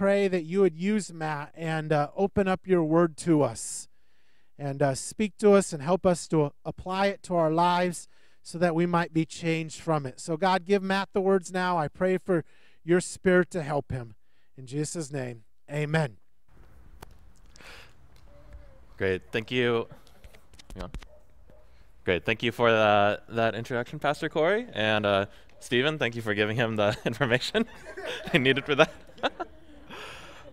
pray that you would use Matt and uh, open up your word to us and uh, speak to us and help us to apply it to our lives so that we might be changed from it. So, God, give Matt the words now. I pray for your spirit to help him. In Jesus' name, amen. Great. Thank you. Great. Thank you for uh, that introduction, Pastor Corey. And uh, Stephen, thank you for giving him the information he needed for that.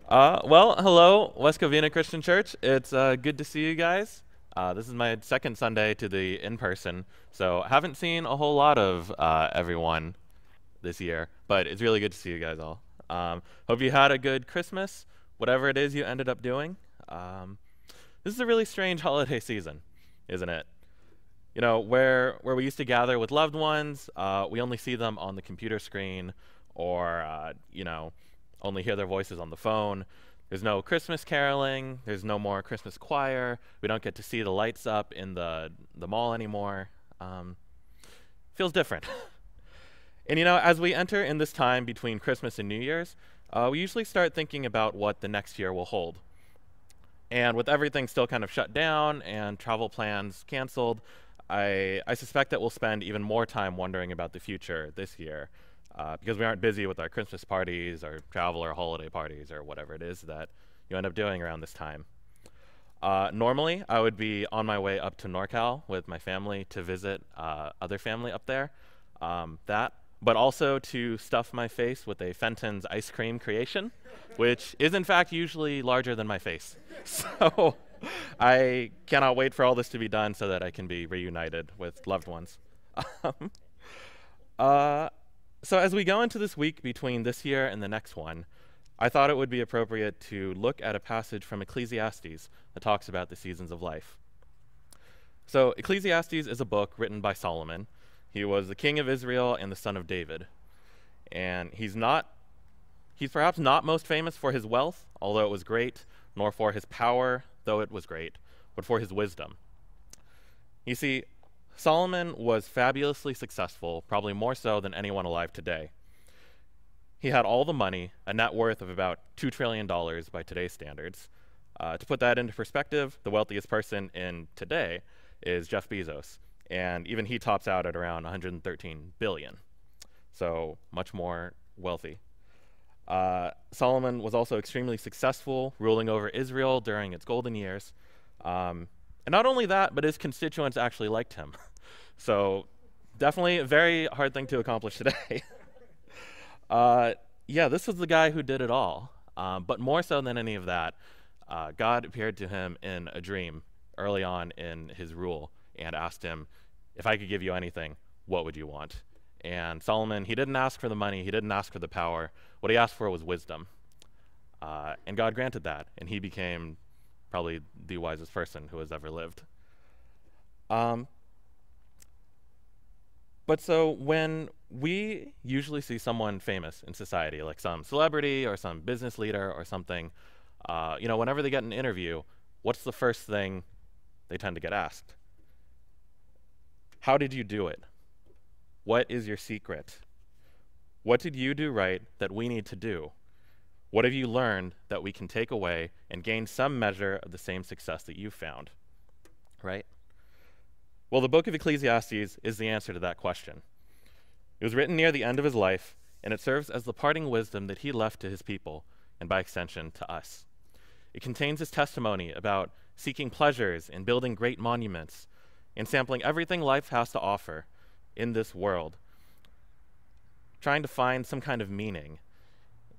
uh, well, hello, West Covina Christian Church. It's uh, good to see you guys. Uh, this is my second Sunday to the in person, so I haven't seen a whole lot of uh, everyone this year, but it's really good to see you guys all. Um, hope you had a good Christmas, whatever it is you ended up doing. Um, this is a really strange holiday season, isn't it? You know, where where we used to gather with loved ones, uh, we only see them on the computer screen, or uh, you know, only hear their voices on the phone. There's no Christmas caroling. There's no more Christmas choir. We don't get to see the lights up in the the mall anymore. Um, feels different. and you know, as we enter in this time between Christmas and New Year's, uh, we usually start thinking about what the next year will hold. And with everything still kind of shut down and travel plans canceled, I, I suspect that we'll spend even more time wondering about the future this year uh, because we aren't busy with our Christmas parties or travel or holiday parties or whatever it is that you end up doing around this time. Uh, normally, I would be on my way up to NorCal with my family to visit uh, other family up there. Um, that, but also to stuff my face with a Fenton's ice cream creation, which is in fact usually larger than my face. So I cannot wait for all this to be done so that I can be reunited with loved ones. Um, uh, so as we go into this week between this year and the next one, I thought it would be appropriate to look at a passage from Ecclesiastes that talks about the seasons of life. So, Ecclesiastes is a book written by Solomon. He was the king of Israel and the son of David. And he's not he's perhaps not most famous for his wealth, although it was great, nor for his power, though it was great, but for his wisdom. You see, Solomon was fabulously successful, probably more so than anyone alive today. He had all the money, a net worth of about $2 trillion by today's standards. Uh, to put that into perspective, the wealthiest person in today is Jeff Bezos, and even he tops out at around 113 billion. So much more wealthy. Uh, Solomon was also extremely successful ruling over Israel during its golden years. Um, and not only that, but his constituents actually liked him. so definitely a very hard thing to accomplish today. uh, yeah, this was the guy who did it all. Um, but more so than any of that, uh, God appeared to him in a dream early on in his rule and asked him, If I could give you anything, what would you want? And Solomon, he didn't ask for the money, he didn't ask for the power. What he asked for was wisdom. Uh, and God granted that, and he became probably the wisest person who has ever lived. Um, but so when we usually see someone famous in society, like some celebrity or some business leader or something, uh, you know, whenever they get an interview, what's the first thing they tend to get asked? How did you do it? What is your secret? What did you do right that we need to do? What have you learned that we can take away and gain some measure of the same success that you've found? Right? Well, the book of Ecclesiastes is the answer to that question. It was written near the end of his life, and it serves as the parting wisdom that he left to his people, and by extension to us. It contains his testimony about seeking pleasures and building great monuments, and sampling everything life has to offer in this world, trying to find some kind of meaning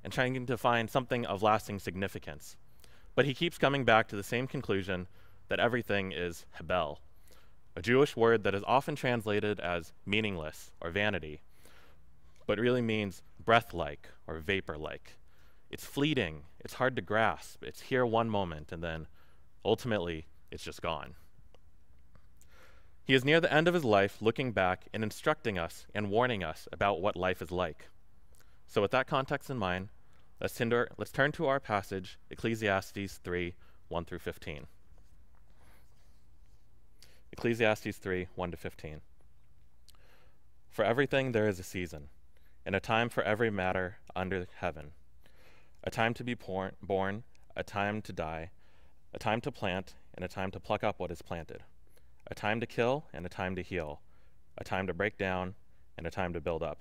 and trying to find something of lasting significance. But he keeps coming back to the same conclusion that everything is hebel, a Jewish word that is often translated as meaningless or vanity, but really means breath like or vapor like. It's fleeting, it's hard to grasp, it's here one moment, and then ultimately it's just gone. He is near the end of his life, looking back and instructing us and warning us about what life is like. So, with that context in mind, let's, let's turn to our passage, Ecclesiastes 3 1 through 15. Ecclesiastes 3 1 to 15. For everything there is a season, and a time for every matter under heaven a time to be por- born, a time to die, a time to plant, and a time to pluck up what is planted, a time to kill, and a time to heal, a time to break down, and a time to build up,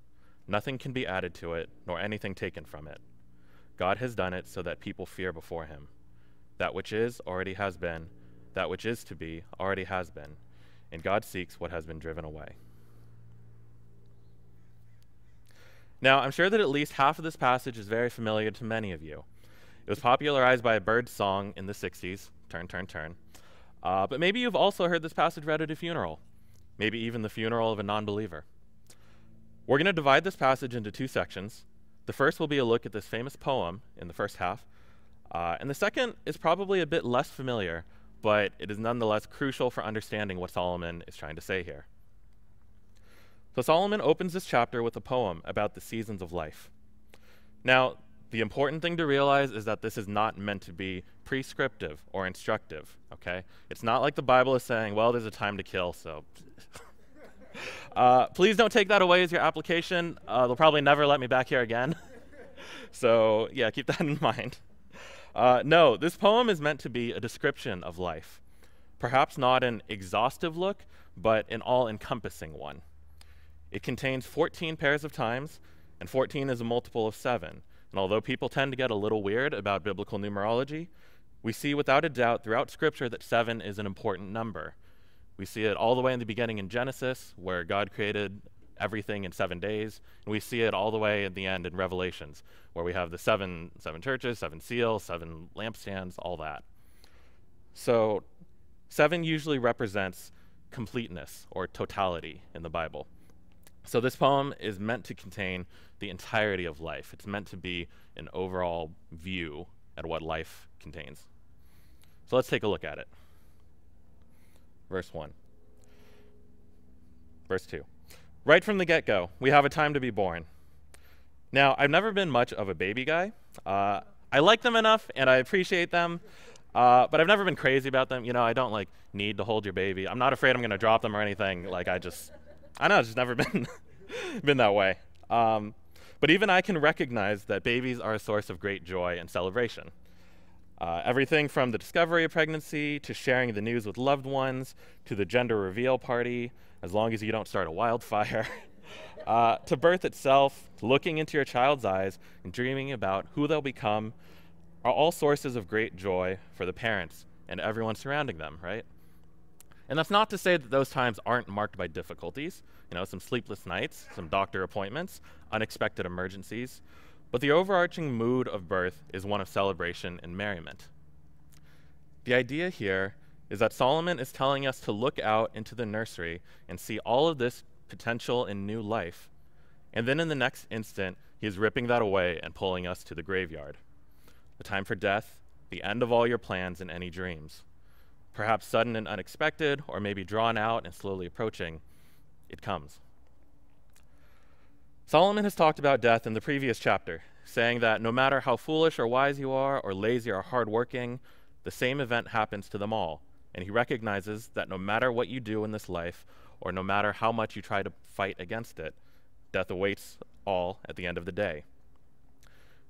Nothing can be added to it, nor anything taken from it. God has done it so that people fear before him. That which is already has been, that which is to be already has been, and God seeks what has been driven away. Now, I'm sure that at least half of this passage is very familiar to many of you. It was popularized by a Byrds song in the 60s, Turn, Turn, Turn. Uh, but maybe you've also heard this passage read at a funeral, maybe even the funeral of a non believer. We're going to divide this passage into two sections. The first will be a look at this famous poem in the first half, uh, and the second is probably a bit less familiar, but it is nonetheless crucial for understanding what Solomon is trying to say here. So, Solomon opens this chapter with a poem about the seasons of life. Now, the important thing to realize is that this is not meant to be prescriptive or instructive, okay? It's not like the Bible is saying, well, there's a time to kill, so. uh, please don't take that away as your application. Uh, they'll probably never let me back here again. so, yeah, keep that in mind. Uh, no, this poem is meant to be a description of life. Perhaps not an exhaustive look, but an all encompassing one. It contains 14 pairs of times, and 14 is a multiple of 7. And although people tend to get a little weird about biblical numerology, we see without a doubt throughout Scripture that seven is an important number. We see it all the way in the beginning in Genesis, where God created everything in seven days, and we see it all the way at the end in Revelations, where we have the seven seven churches, seven seals, seven lampstands, all that. So, seven usually represents completeness or totality in the Bible. So this poem is meant to contain the entirety of life. It's meant to be an overall view at what life contains. So let's take a look at it. Verse 1. Verse 2. Right from the get go, we have a time to be born. Now, I've never been much of a baby guy. Uh, I like them enough and I appreciate them, uh, but I've never been crazy about them. You know, I don't like need to hold your baby. I'm not afraid I'm going to drop them or anything. Like, I just I know it's just never been been that way. Um, but even I can recognize that babies are a source of great joy and celebration. Uh, everything from the discovery of pregnancy to sharing the news with loved ones to the gender reveal party, as long as you don't start a wildfire, uh, to birth itself, looking into your child's eyes and dreaming about who they'll become, are all sources of great joy for the parents and everyone surrounding them, right? And that's not to say that those times aren't marked by difficulties, you know, some sleepless nights, some doctor appointments, unexpected emergencies, but the overarching mood of birth is one of celebration and merriment. The idea here is that Solomon is telling us to look out into the nursery and see all of this potential in new life. And then in the next instant, he is ripping that away and pulling us to the graveyard. The time for death, the end of all your plans and any dreams perhaps sudden and unexpected, or maybe drawn out and slowly approaching, it comes. Solomon has talked about death in the previous chapter, saying that no matter how foolish or wise you are, or lazy or hardworking, the same event happens to them all. And he recognizes that no matter what you do in this life, or no matter how much you try to fight against it, death awaits all at the end of the day.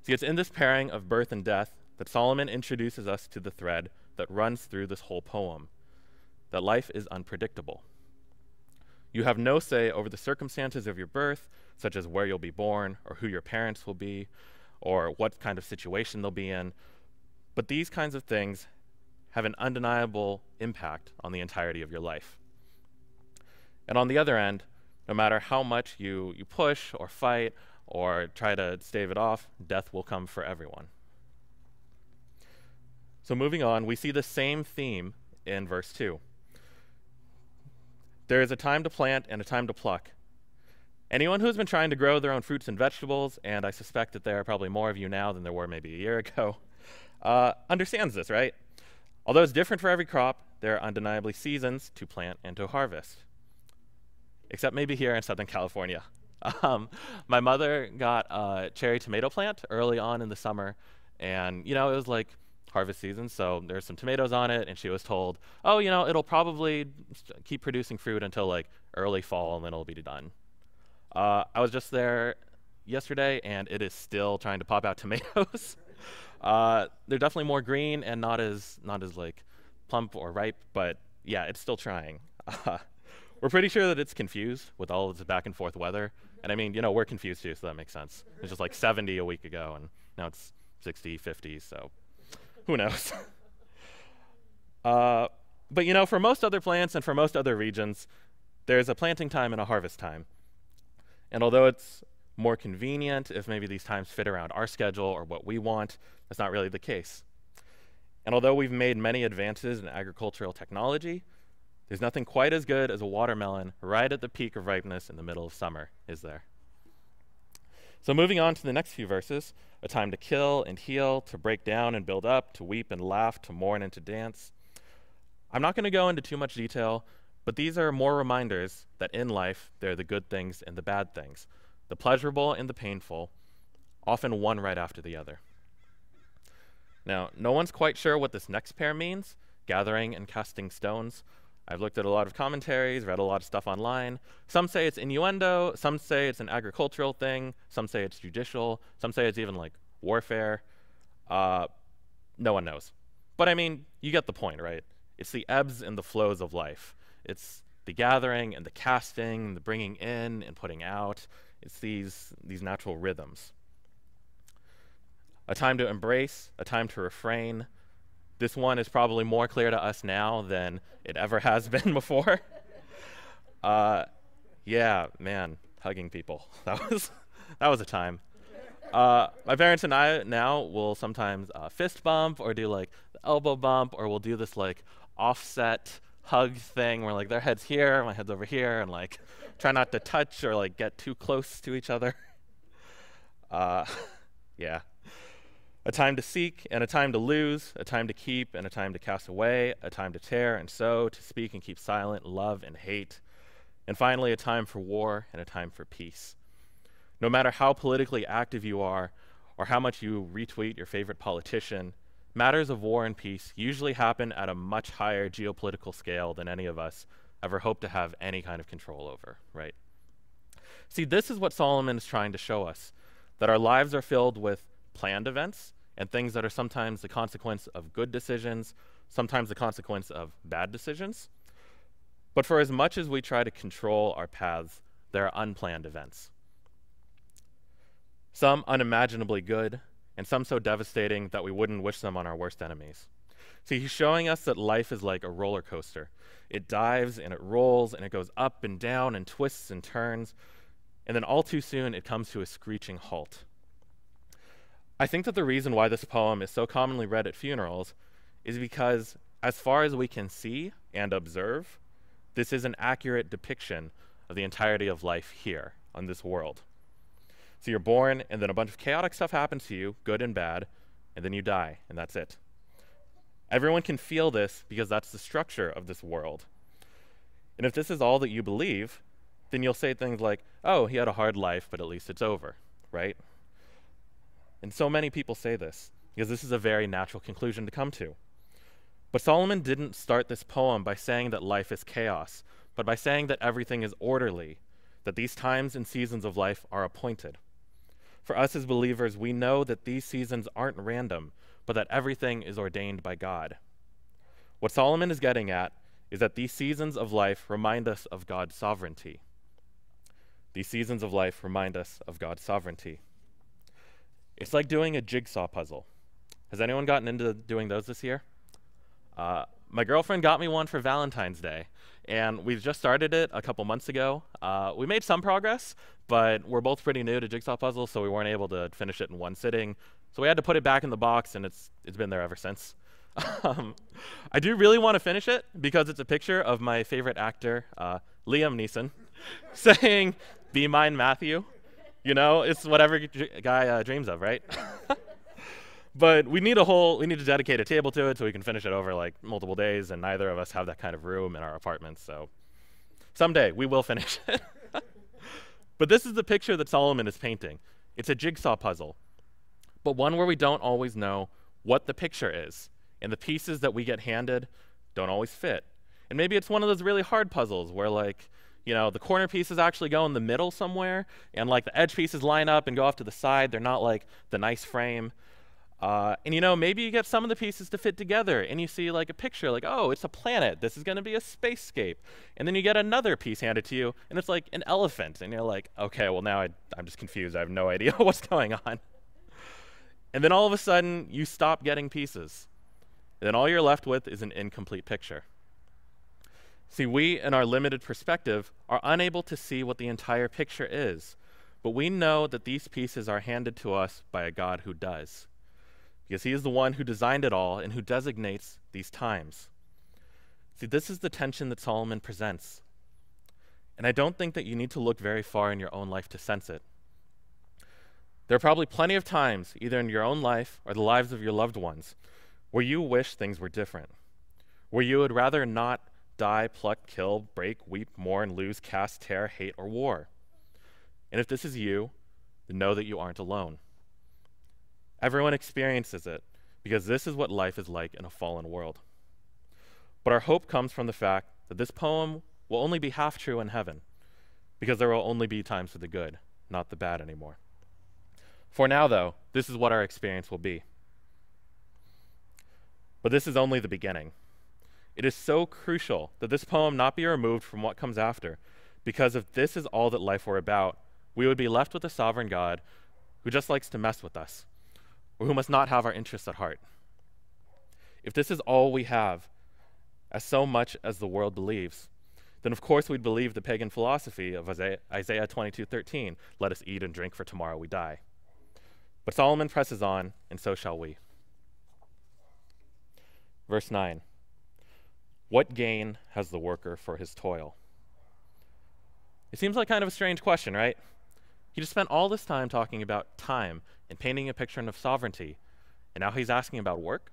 See, it's in this pairing of birth and death that Solomon introduces us to the thread that runs through this whole poem that life is unpredictable. You have no say over the circumstances of your birth, such as where you'll be born, or who your parents will be, or what kind of situation they'll be in. But these kinds of things have an undeniable impact on the entirety of your life. And on the other end, no matter how much you, you push or fight or try to stave it off, death will come for everyone. So, moving on, we see the same theme in verse 2. There is a time to plant and a time to pluck. Anyone who's been trying to grow their own fruits and vegetables, and I suspect that there are probably more of you now than there were maybe a year ago, uh, understands this, right? Although it's different for every crop, there are undeniably seasons to plant and to harvest. Except maybe here in Southern California. Um, my mother got a cherry tomato plant early on in the summer, and you know it was like harvest season, so there's some tomatoes on it, and she was told, "Oh, you know, it'll probably keep producing fruit until like early fall, and then it'll be done." Uh, I was just there yesterday, and it is still trying to pop out tomatoes. Uh, they're definitely more green and not as not as like plump or ripe, but yeah, it's still trying. We're pretty sure that it's confused with all of the back and forth weather. And I mean, you know, we're confused too, so that makes sense. It was just like 70 a week ago, and now it's 60, 50, so who knows? uh, but you know, for most other plants and for most other regions, there's a planting time and a harvest time. And although it's more convenient if maybe these times fit around our schedule or what we want, that's not really the case. And although we've made many advances in agricultural technology, there's nothing quite as good as a watermelon right at the peak of ripeness in the middle of summer, is there? So, moving on to the next few verses a time to kill and heal, to break down and build up, to weep and laugh, to mourn and to dance. I'm not going to go into too much detail, but these are more reminders that in life there are the good things and the bad things, the pleasurable and the painful, often one right after the other. Now, no one's quite sure what this next pair means gathering and casting stones. I've looked at a lot of commentaries, read a lot of stuff online. Some say it's innuendo, some say it's an agricultural thing, some say it's judicial, some say it's even like warfare. Uh, no one knows. But I mean, you get the point, right? It's the ebbs and the flows of life. It's the gathering and the casting, the bringing in and putting out. It's these, these natural rhythms a time to embrace, a time to refrain. This one is probably more clear to us now than it ever has been before. Uh, yeah, man, hugging people. That was that was a time. Uh, my parents and I now will sometimes uh, fist bump or do like the elbow bump, or we'll do this like offset hug thing where like their head's here, my head's over here, and like try not to touch or like get too close to each other. Uh, yeah, a time to seek and a time to lose, a time to keep and a time to cast away, a time to tear and sow, to speak and keep silent, love and hate, and finally a time for war and a time for peace. No matter how politically active you are or how much you retweet your favorite politician, matters of war and peace usually happen at a much higher geopolitical scale than any of us ever hope to have any kind of control over, right? See, this is what Solomon is trying to show us that our lives are filled with planned events and things that are sometimes the consequence of good decisions, sometimes the consequence of bad decisions. But for as much as we try to control our paths, there are unplanned events. Some unimaginably good, and some so devastating that we wouldn't wish them on our worst enemies. See, he's showing us that life is like a roller coaster. It dives and it rolls and it goes up and down and twists and turns, and then all too soon it comes to a screeching halt. I think that the reason why this poem is so commonly read at funerals is because, as far as we can see and observe, this is an accurate depiction of the entirety of life here on this world. So you're born, and then a bunch of chaotic stuff happens to you, good and bad, and then you die, and that's it. Everyone can feel this because that's the structure of this world. And if this is all that you believe, then you'll say things like, oh, he had a hard life, but at least it's over, right? And so many people say this because this is a very natural conclusion to come to. But Solomon didn't start this poem by saying that life is chaos, but by saying that everything is orderly, that these times and seasons of life are appointed. For us as believers, we know that these seasons aren't random, but that everything is ordained by God. What Solomon is getting at is that these seasons of life remind us of God's sovereignty. These seasons of life remind us of God's sovereignty. It's like doing a jigsaw puzzle. Has anyone gotten into doing those this year? Uh, my girlfriend got me one for Valentine's Day, and we've just started it a couple months ago. Uh, we made some progress, but we're both pretty new to jigsaw puzzles, so we weren't able to finish it in one sitting. So we had to put it back in the box, and it's it's been there ever since. um, I do really want to finish it because it's a picture of my favorite actor, uh, Liam Neeson, saying, "Be mine, Matthew." You know, it's whatever guy uh, dreams of, right? but we need a whole, we need to dedicate a table to it so we can finish it over like multiple days, and neither of us have that kind of room in our apartments. So someday we will finish it. But this is the picture that Solomon is painting. It's a jigsaw puzzle, but one where we don't always know what the picture is, and the pieces that we get handed don't always fit. And maybe it's one of those really hard puzzles where like you know, the corner pieces actually go in the middle somewhere, and like the edge pieces line up and go off to the side. They're not like the nice frame. Uh, and you know, maybe you get some of the pieces to fit together, and you see like a picture, like, oh, it's a planet. This is going to be a spacescape. And then you get another piece handed to you, and it's like an elephant, and you're like, okay, well now I, I'm just confused. I have no idea what's going on. And then all of a sudden, you stop getting pieces. And then all you're left with is an incomplete picture. See, we, in our limited perspective, are unable to see what the entire picture is, but we know that these pieces are handed to us by a God who does, because He is the one who designed it all and who designates these times. See, this is the tension that Solomon presents. And I don't think that you need to look very far in your own life to sense it. There are probably plenty of times, either in your own life or the lives of your loved ones, where you wish things were different, where you would rather not die, pluck, kill, break, weep, mourn, lose, cast, tear, hate, or war. And if this is you, then know that you aren't alone. Everyone experiences it because this is what life is like in a fallen world. But our hope comes from the fact that this poem will only be half true in heaven because there will only be times for the good, not the bad anymore. For now, though, this is what our experience will be. But this is only the beginning. It is so crucial that this poem not be removed from what comes after, because if this is all that life were about, we would be left with a sovereign God who just likes to mess with us, or who must not have our interests at heart. If this is all we have, as so much as the world believes, then of course we'd believe the pagan philosophy of Isaiah, Isaiah 22:13, "Let us eat and drink, for tomorrow we die." But Solomon presses on, and so shall we. Verse 9. What gain has the worker for his toil? It seems like kind of a strange question, right? He just spent all this time talking about time and painting a picture of sovereignty, and now he's asking about work?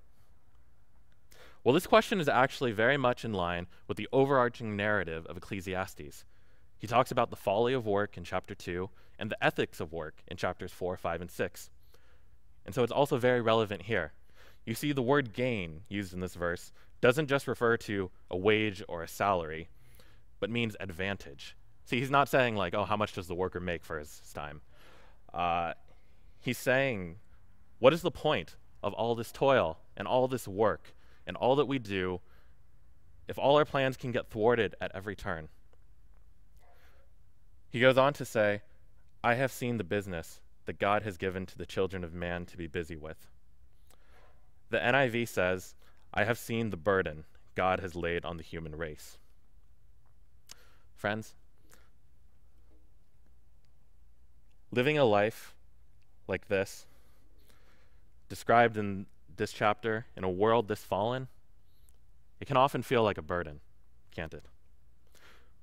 Well, this question is actually very much in line with the overarching narrative of Ecclesiastes. He talks about the folly of work in chapter 2 and the ethics of work in chapters 4, 5, and 6. And so it's also very relevant here. You see the word gain used in this verse doesn't just refer to a wage or a salary, but means advantage. See, he's not saying, like, oh, how much does the worker make for his, time? Uh, he's saying, what is the point of all this toil and all this work and all that we do if all our plans can get thwarted at every turn? He goes on to say, I have seen the business that God has given to the children of man to be busy with. The NIV says, I have seen the burden God has laid on the human race. Friends, living a life like this, described in this chapter, in a world this fallen, it can often feel like a burden, can't it?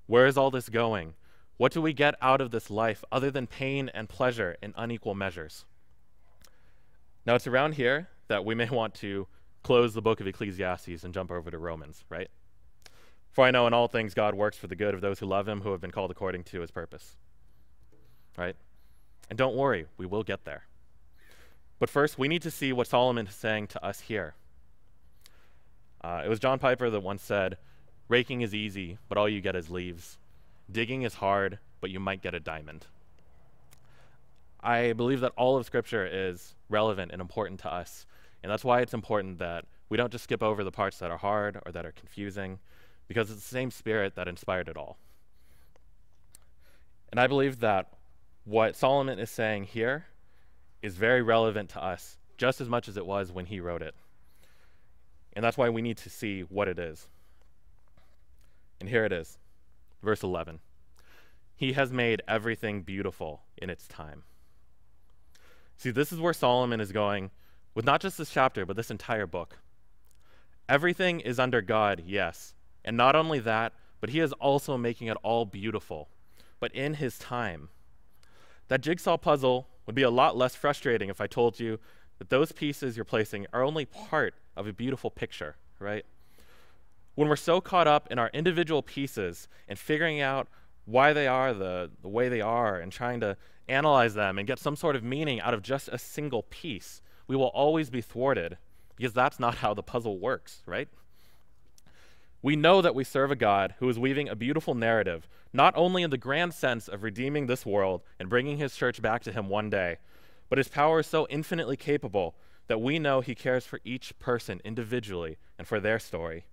Where is all this going? What do we get out of this life other than pain and pleasure in unequal measures? Now, it's around here that we may want to close the book of Ecclesiastes and jump over to Romans, right? For I know in all things God works for the good of those who love him, who have been called according to his purpose. Right? And don't worry, we will get there. But first, we need to see what Solomon is saying to us here. Uh, it was John Piper that once said, Raking is easy, but all you get is leaves. Digging is hard, but you might get a diamond. I believe that all of Scripture is relevant and important to us and that's why it's important that we don't just skip over the parts that are hard or that are confusing, because it's the same spirit that inspired it all. And I believe that what Solomon is saying here is very relevant to us, just as much as it was when he wrote it. And that's why we need to see what it is. And here it is, verse 11. He has made everything beautiful in its time. See, this is where Solomon is going with not just this chapter, but this entire book. Everything is under God, yes. And not only that, but he is also making it all beautiful, but in his time. That jigsaw puzzle would be a lot less frustrating if I told you that those pieces you're placing are only part of a beautiful picture, right? When we're so caught up in our individual pieces and figuring out why they are the, the way they are and trying to analyze them and get some sort of meaning out of just a single piece, we will always be thwarted because that's not how the puzzle works, right? We know that we serve a God who is weaving a beautiful narrative, not only in the grand sense of redeeming this world and bringing his church back to him one day, but his power is so infinitely capable that we know he cares for each person individually and for their story.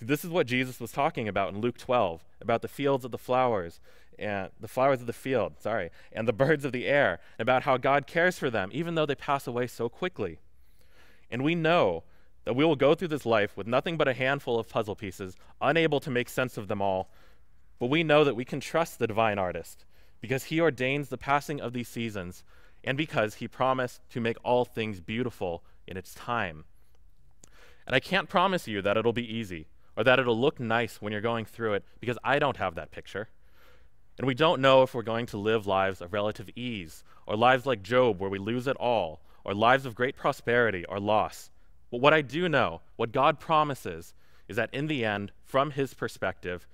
This is what Jesus was talking about in Luke 12 about the fields of the flowers and the flowers of the field, sorry, and the birds of the air, about how God cares for them even though they pass away so quickly. And we know that we will go through this life with nothing but a handful of puzzle pieces, unable to make sense of them all. But we know that we can trust the divine artist because he ordains the passing of these seasons and because he promised to make all things beautiful in its time. And I can't promise you that it'll be easy or that it'll look nice when you're going through it because I don't have that picture. And we don't know if we're going to live lives of relative ease or lives like Job where we lose it all or lives of great prosperity or loss. But what I do know, what God promises, is that in the end, from his perspective,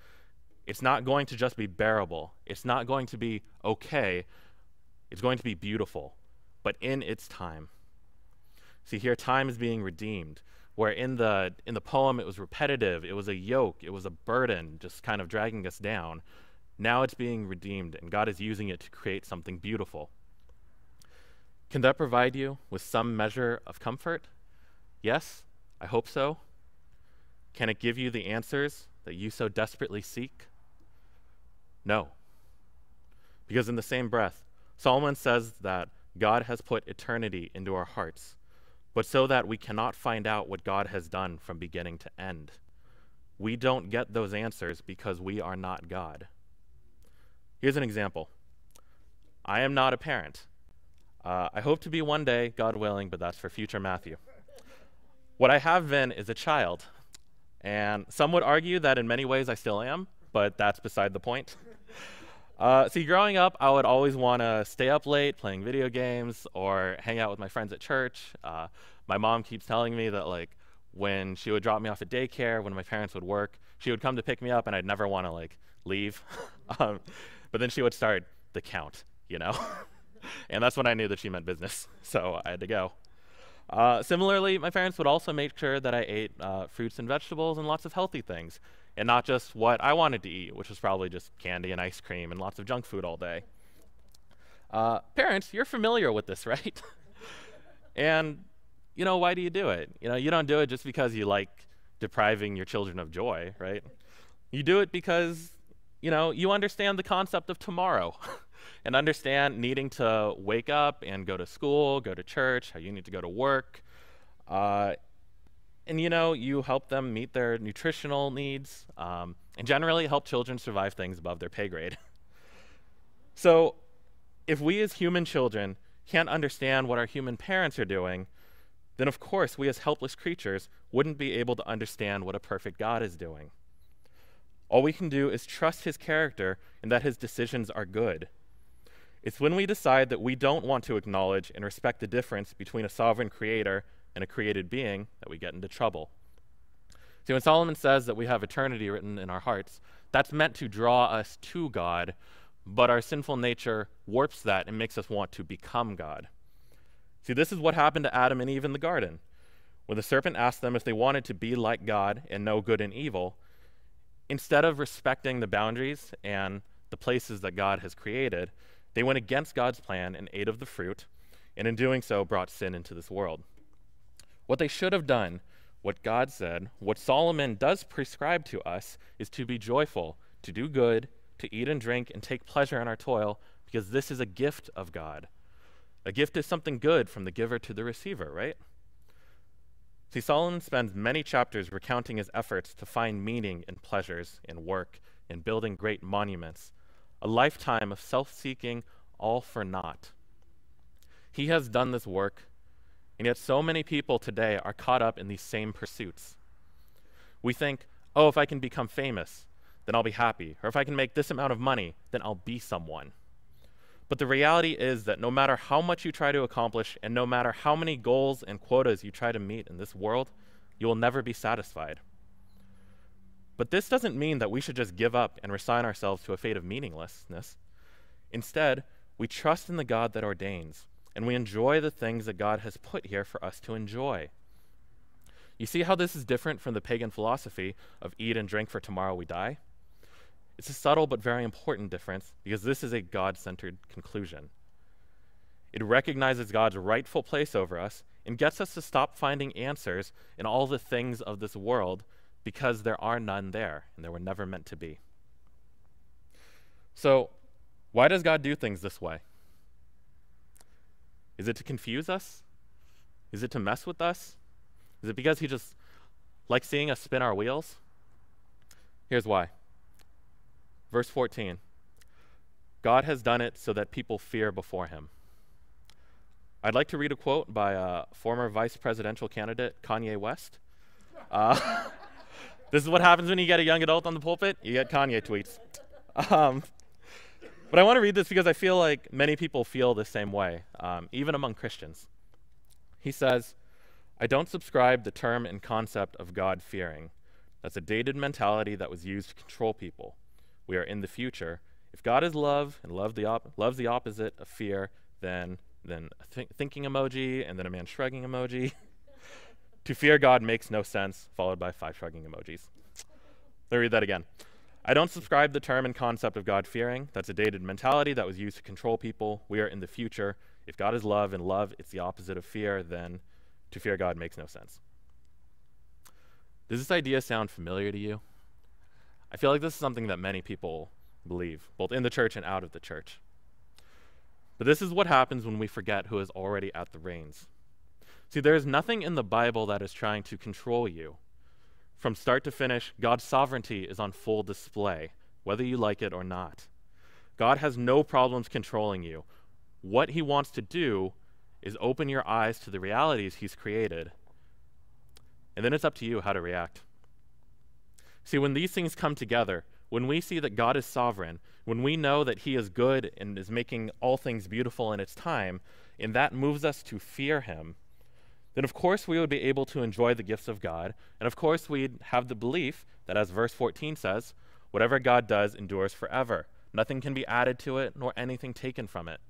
it's not going to just be bearable. It's not going to be okay. It's going to be beautiful, but in its time. See, here time is being redeemed, where in the, in the poem it was repetitive, it was a yoke, it was a burden, just kind of dragging us down. Now it's being redeemed, and God is using it to create something beautiful. Can that provide you with some measure of comfort? Yes, I hope so. Can it give you the answers that you so desperately seek? No. Because in the same breath, Solomon says that God has put eternity into our hearts, but so that we cannot find out what God has done from beginning to end. We don't get those answers because we are not God. Here's an example I am not a parent. Uh, I hope to be one day, God willing, but that's for future Matthew. What I have been is a child. And some would argue that in many ways I still am, but that's beside the point. Uh, see, growing up, I would always want to stay up late playing video games or hang out with my friends at church. Uh, my mom keeps telling me that, like, when she would drop me off at daycare, when my parents would work, she would come to pick me up, and I'd never want to, like, leave. um, but then she would start the count, you know? and that's when I knew that she meant business, so I had to go. Uh, similarly, my parents would also make sure that I ate uh, fruits and vegetables and lots of healthy things, and not just what I wanted to eat, which was probably just candy and ice cream and lots of junk food all day. Uh, parents, you're familiar with this, right? and, you know, why do you do it? You know, you don't do it just because you like depriving your children of joy, right? You do it because, you know, you understand the concept of tomorrow. and understand needing to wake up and go to school, go to church, how you need to go to work. Uh, and you know, you help them meet their nutritional needs um, and generally help children survive things above their pay grade. so, if we as human children can't understand what our human parents are doing, then of course we as helpless creatures wouldn't be able to understand what a perfect God is doing. All we can do is trust his character and that his decisions are good. It's when we decide that we don't want to acknowledge and respect the difference between a sovereign creator and a created being that we get into trouble. See, when Solomon says that we have eternity written in our hearts, that's meant to draw us to God, but our sinful nature warps that and makes us want to become God. See, this is what happened to Adam and Eve in the garden. When the serpent asked them if they wanted to be like God and know good and evil, instead of respecting the boundaries and the places that God has created, they went against God's plan and ate of the fruit, and in doing so brought sin into this world. What they should have done, what God said, what Solomon does prescribe to us, is to be joyful, to do good, to eat and drink, and take pleasure in our toil, because this is a gift of God. A gift is something good from the giver to the receiver, right? See, Solomon spends many chapters recounting his efforts to find meaning in pleasures, in work, in building great monuments, a lifetime of self seeking, all for naught. He has done this work, and yet so many people today are caught up in these same pursuits. We think, oh, if I can become famous, then I'll be happy. Or if I can make this amount of money, then I'll be someone. But the reality is that no matter how much you try to accomplish and no matter how many goals and quotas you try to meet in this world, you will never be satisfied. But this doesn't mean that we should just give up and resign ourselves to a fate of meaninglessness. Instead, we trust in the God that ordains, and we enjoy the things that God has put here for us to enjoy. You see how this is different from the pagan philosophy of eat and drink for tomorrow we die? It's a subtle but very important difference because this is a God centered conclusion. It recognizes God's rightful place over us and gets us to stop finding answers in all the things of this world because there are none there and there were never meant to be. So, why does God do things this way? Is it to confuse us? Is it to mess with us? Is it because He just likes seeing us spin our wheels? Here's why Verse 14 God has done it so that people fear before him. I'd like to read a quote by a former vice presidential candidate, Kanye West. Uh, this is what happens when you get a young adult on the pulpit you get Kanye tweets. Um, but I want to read this because I feel like many people feel the same way, um, even among Christians. He says, I don't subscribe the term and concept of God fearing. That's a dated mentality that was used to control people we are in the future. If God is love and love the op- loves the opposite of fear, then then a th- thinking emoji and then a man shrugging emoji. to fear God makes no sense, followed by five shrugging emojis. Let me read that again. I don't subscribe the term and concept of God fearing. That's a dated mentality that was used to control people. We are in the future. If God is love and love it's the opposite of fear, then to fear God makes no sense. Does this idea sound familiar to you? I feel like this is something that many people believe, both in the church and out of the church. But this is what happens when we forget who is already at the reins. See, there is nothing in the Bible that is trying to control you. From start to finish, God's sovereignty is on full display, whether you like it or not. God has no problems controlling you. What he wants to do is open your eyes to the realities he's created. And then it's up to you how to react. See, when these things come together, when we see that God is sovereign, when we know that He is good and is making all things beautiful in its time, and that moves us to fear Him, then of course we would be able to enjoy the gifts of God. And of course we'd have the belief that, as verse 14 says, whatever God does endures forever. Nothing can be added to it, nor anything taken from it.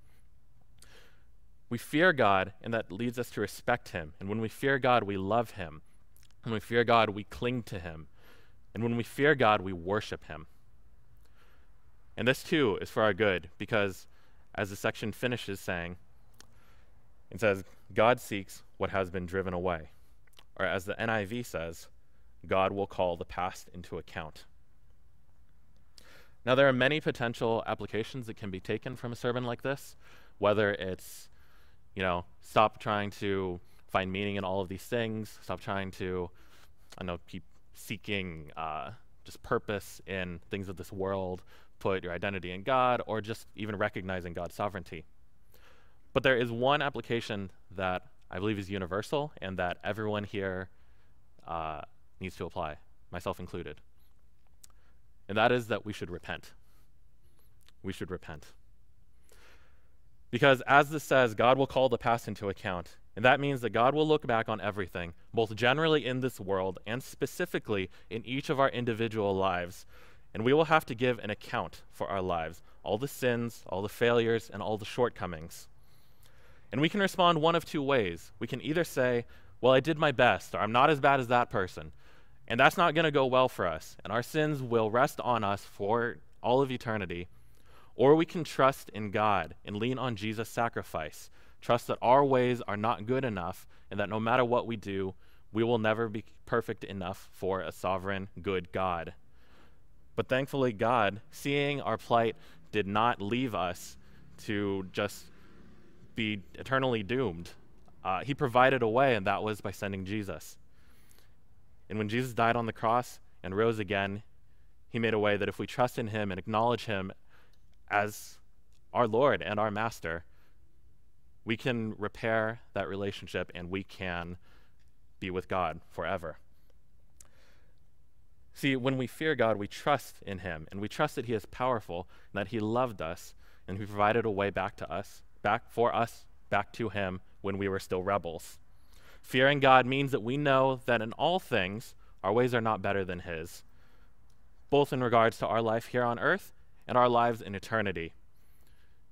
We fear God, and that leads us to respect Him. And when we fear God, we love Him. When we fear God, we cling to Him. And when we fear God, we worship Him. And this too is for our good, because as the section finishes saying, it says, God seeks what has been driven away. Or as the NIV says, God will call the past into account. Now, there are many potential applications that can be taken from a sermon like this, whether it's, you know, stop trying to find meaning in all of these things, stop trying to, I know, keep seeking uh, just purpose in things of this world, put your identity in God, or just even recognizing God's sovereignty. But there is one application that I believe is universal and that everyone here uh, needs to apply, myself included. And that is that we should repent. We should repent. Because as this says, God will call the past into account. And that means that God will look back on everything, both generally in this world and specifically in each of our individual lives. And we will have to give an account for our lives all the sins, all the failures, and all the shortcomings. And we can respond one of two ways. We can either say, Well, I did my best, or I'm not as bad as that person. And that's not going to go well for us. And our sins will rest on us for all of eternity. Or we can trust in God and lean on Jesus' sacrifice Trust that our ways are not good enough and that no matter what we do, we will never be perfect enough for a sovereign, good God. But thankfully, God, seeing our plight, did not leave us to just be eternally doomed. Uh, he provided a way, and that was by sending Jesus. And when Jesus died on the cross and rose again, he made a way that if we trust in him and acknowledge him as our Lord and our Master, we can repair that relationship and we can be with God forever. See, when we fear God, we trust in him and we trust that he is powerful and that he loved us and he provided a way back to us, back for us, back to him when we were still rebels. Fearing God means that we know that in all things our ways are not better than his, both in regards to our life here on earth and our lives in eternity.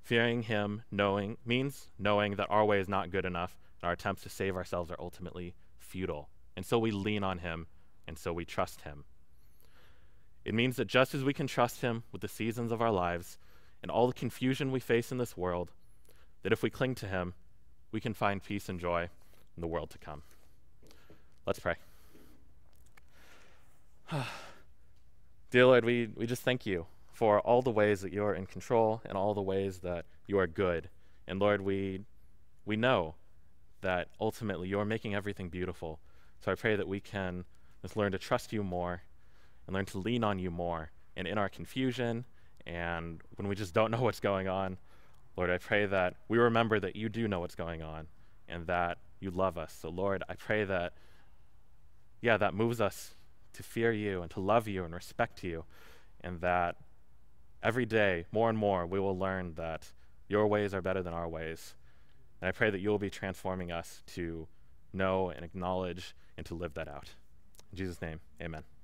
Fearing him knowing means knowing that our way is not good enough and our attempts to save ourselves are ultimately futile. And so we lean on him and so we trust him. It means that just as we can trust him with the seasons of our lives and all the confusion we face in this world, that if we cling to him, we can find peace and joy in the world to come. Let's pray. Dear Lord, we, we just thank you for all the ways that you are in control and all the ways that you are good. And Lord, we, we know that ultimately you are making everything beautiful. So I pray that we can just learn to trust you more and learn to lean on you more. And in our confusion and when we just don't know what's going on, Lord, I pray that we remember that you do know what's going on and that you love us. So, Lord, I pray that, yeah, that moves us to fear you and to love you and respect you, and that every day, more and more, we will learn that your ways are better than our ways. And I pray that you will be transforming us to know and acknowledge and to live that out. In Jesus' name, amen.